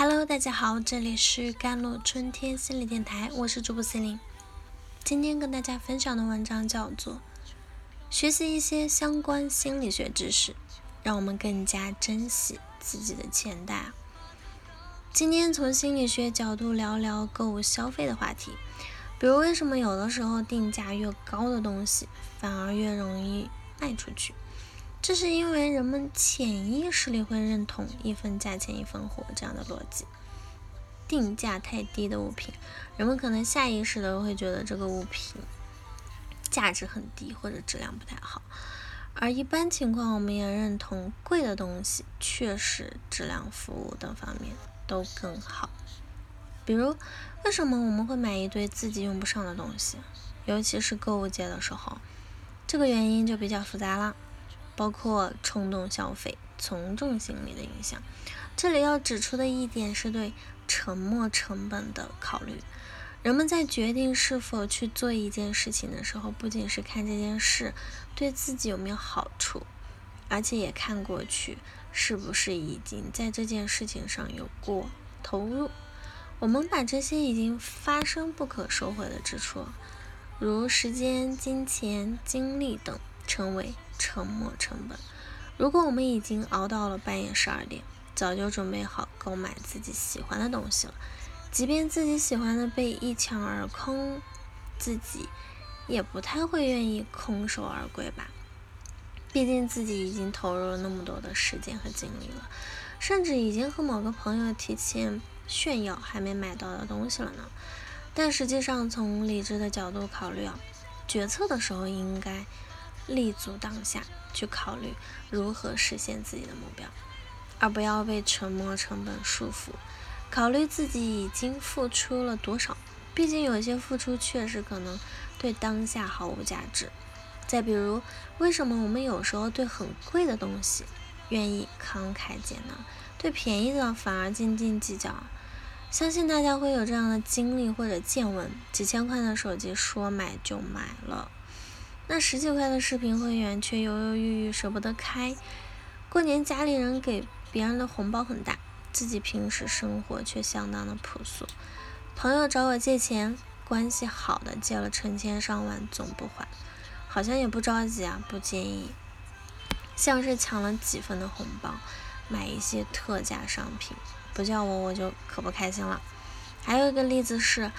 Hello，大家好，这里是甘露春天心理电台，我是主播心灵。今天跟大家分享的文章叫做《学习一些相关心理学知识，让我们更加珍惜自己的钱袋》。今天从心理学角度聊聊购物消费的话题，比如为什么有的时候定价越高的东西反而越容易卖出去？这是因为人们潜意识里会认同“一分价钱一分货”这样的逻辑。定价太低的物品，人们可能下意识的会觉得这个物品价值很低或者质量不太好。而一般情况，我们也认同贵的东西确实质量、服务等方面都更好。比如，为什么我们会买一堆自己用不上的东西？尤其是购物节的时候，这个原因就比较复杂了。包括冲动消费、从众心理的影响。这里要指出的一点是对沉没成本的考虑。人们在决定是否去做一件事情的时候，不仅是看这件事对自己有没有好处，而且也看过去是不是已经在这件事情上有过投入。我们把这些已经发生不可收回的支出，如时间、金钱、精力等，称为。沉没成本。如果我们已经熬到了半夜十二点，早就准备好购买自己喜欢的东西了，即便自己喜欢的被一抢而空，自己也不太会愿意空手而归吧？毕竟自己已经投入了那么多的时间和精力了，甚至已经和某个朋友提前炫耀还没买到的东西了呢。但实际上，从理智的角度考虑啊，决策的时候应该。立足当下，去考虑如何实现自己的目标，而不要被沉没成本束缚。考虑自己已经付出了多少，毕竟有些付出确实可能对当下毫无价值。再比如，为什么我们有时候对很贵的东西愿意慷慨解囊，对便宜的反而斤斤计较？相信大家会有这样的经历或者见闻：几千块的手机说买就买了。那十几块的视频会员却犹犹豫豫舍不得开，过年家里人给别人的红包很大，自己平时生活却相当的朴素。朋友找我借钱，关系好的借了成千上万总不还，好像也不着急啊，不介意，像是抢了几分的红包，买一些特价商品，不叫我我就可不开心了。还有一个例子是。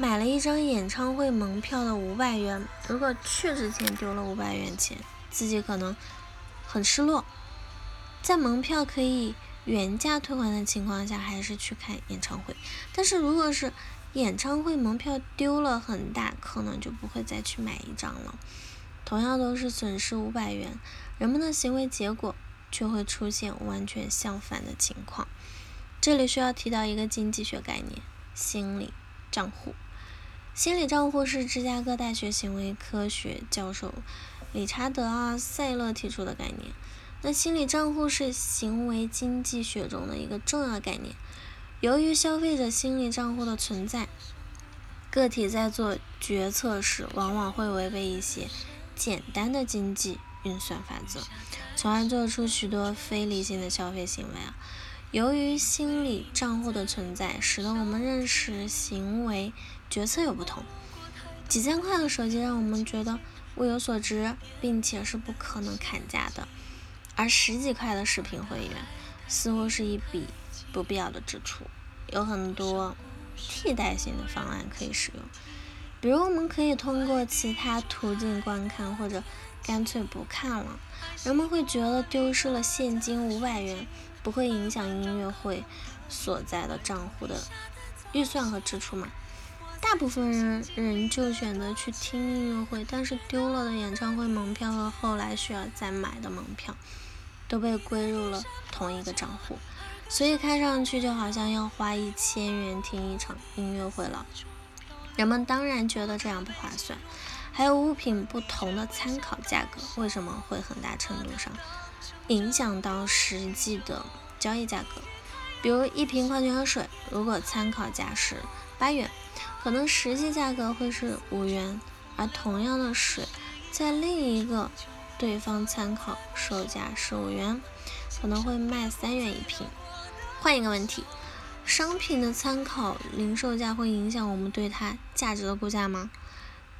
买了一张演唱会门票的五百元，如果去之前丢了五百元钱，自己可能很失落。在门票可以原价退还的情况下，还是去看演唱会。但是如果是演唱会门票丢了很大，可能就不会再去买一张了。同样都是损失五百元，人们的行为结果却会出现完全相反的情况。这里需要提到一个经济学概念：心理账户。心理账户是芝加哥大学行为科学教授理查德·阿塞勒提出的概念。那心理账户是行为经济学中的一个重要概念。由于消费者心理账户的存在，个体在做决策时往往会违背一些简单的经济运算法则，从而做出许多非理性的消费行为啊。由于心理账户的存在，使得我们认识行为决策有不同。几千块的手机让我们觉得物有所值，并且是不可能砍价的；而十几块的视频会员似乎是一笔不必要的支出。有很多替代性的方案可以使用，比如我们可以通过其他途径观看，或者干脆不看了。人们会觉得丢失了现金五百元。不会影响音乐会所在的账户的预算和支出吗？大部分人人就选择去听音乐会，但是丢了的演唱会门票和后来需要再买的门票都被归入了同一个账户，所以看上去就好像要花一千元听一场音乐会了。人们当然觉得这样不划算。还有物品不同的参考价格，为什么会很大程度上？影响到实际的交易价格，比如一瓶矿泉水，如果参考价是八元，可能实际价格会是五元；而同样的水，在另一个对方参考售价是五元，可能会卖三元一瓶。换一个问题，商品的参考零售价会影响我们对它价值的估价吗？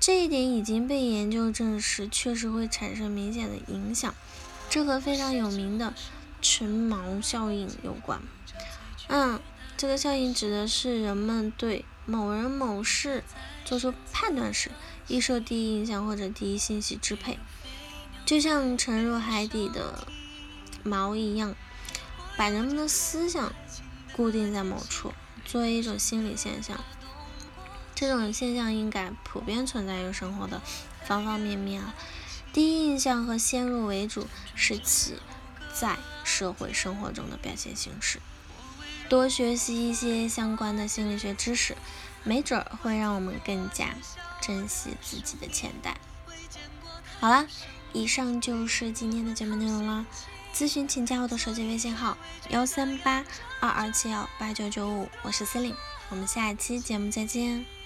这一点已经被研究证实，确实会产生明显的影响。这和非常有名的群锚效应有关。嗯，这个效应指的是人们对某人某事做出判断时，易受第一印象或者第一信息支配，就像沉入海底的锚一样，把人们的思想。固定在某处，作为一种心理现象，这种现象应该普遍存在于生活的方方面面啊。第一印象和先入为主是其在社会生活中的表现形式。多学习一些相关的心理学知识，没准儿会让我们更加珍惜自己的钱袋。好了，以上就是今天的节目内容了。咨询请加我的手机微信号幺三八二二七幺八九九五，我是司令，我们下一期节目再见。